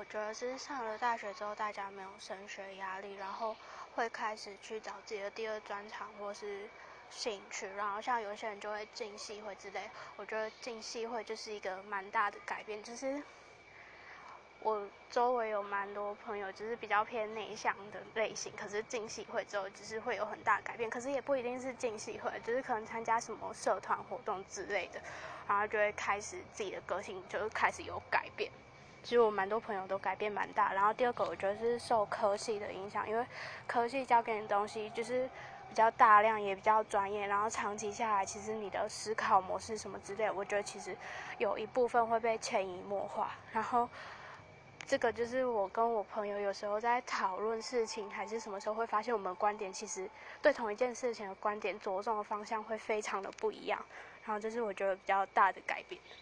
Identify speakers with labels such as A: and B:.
A: 我觉得是上了大学之后，大家没有升学压力，然后会开始去找自己的第二专长或是兴趣，然后像有些人就会进系会之类。我觉得进系会就是一个蛮大的改变，就是我周围有蛮多朋友就是比较偏内向的类型，可是进系会之后就是会有很大改变，可是也不一定是进系会，就是可能参加什么社团活动之类的，然后就会开始自己的个性就开始有改变。其实我蛮多朋友都改变蛮大，然后第二个我觉得是受科系的影响，因为科系教给你的东西就是比较大量，也比较专业，然后长期下来，其实你的思考模式什么之类，我觉得其实有一部分会被潜移默化。然后这个就是我跟我朋友有时候在讨论事情，还是什么时候会发现我们观点其实对同一件事情的观点着重的方向会非常的不一样，然后这是我觉得比较大的改变。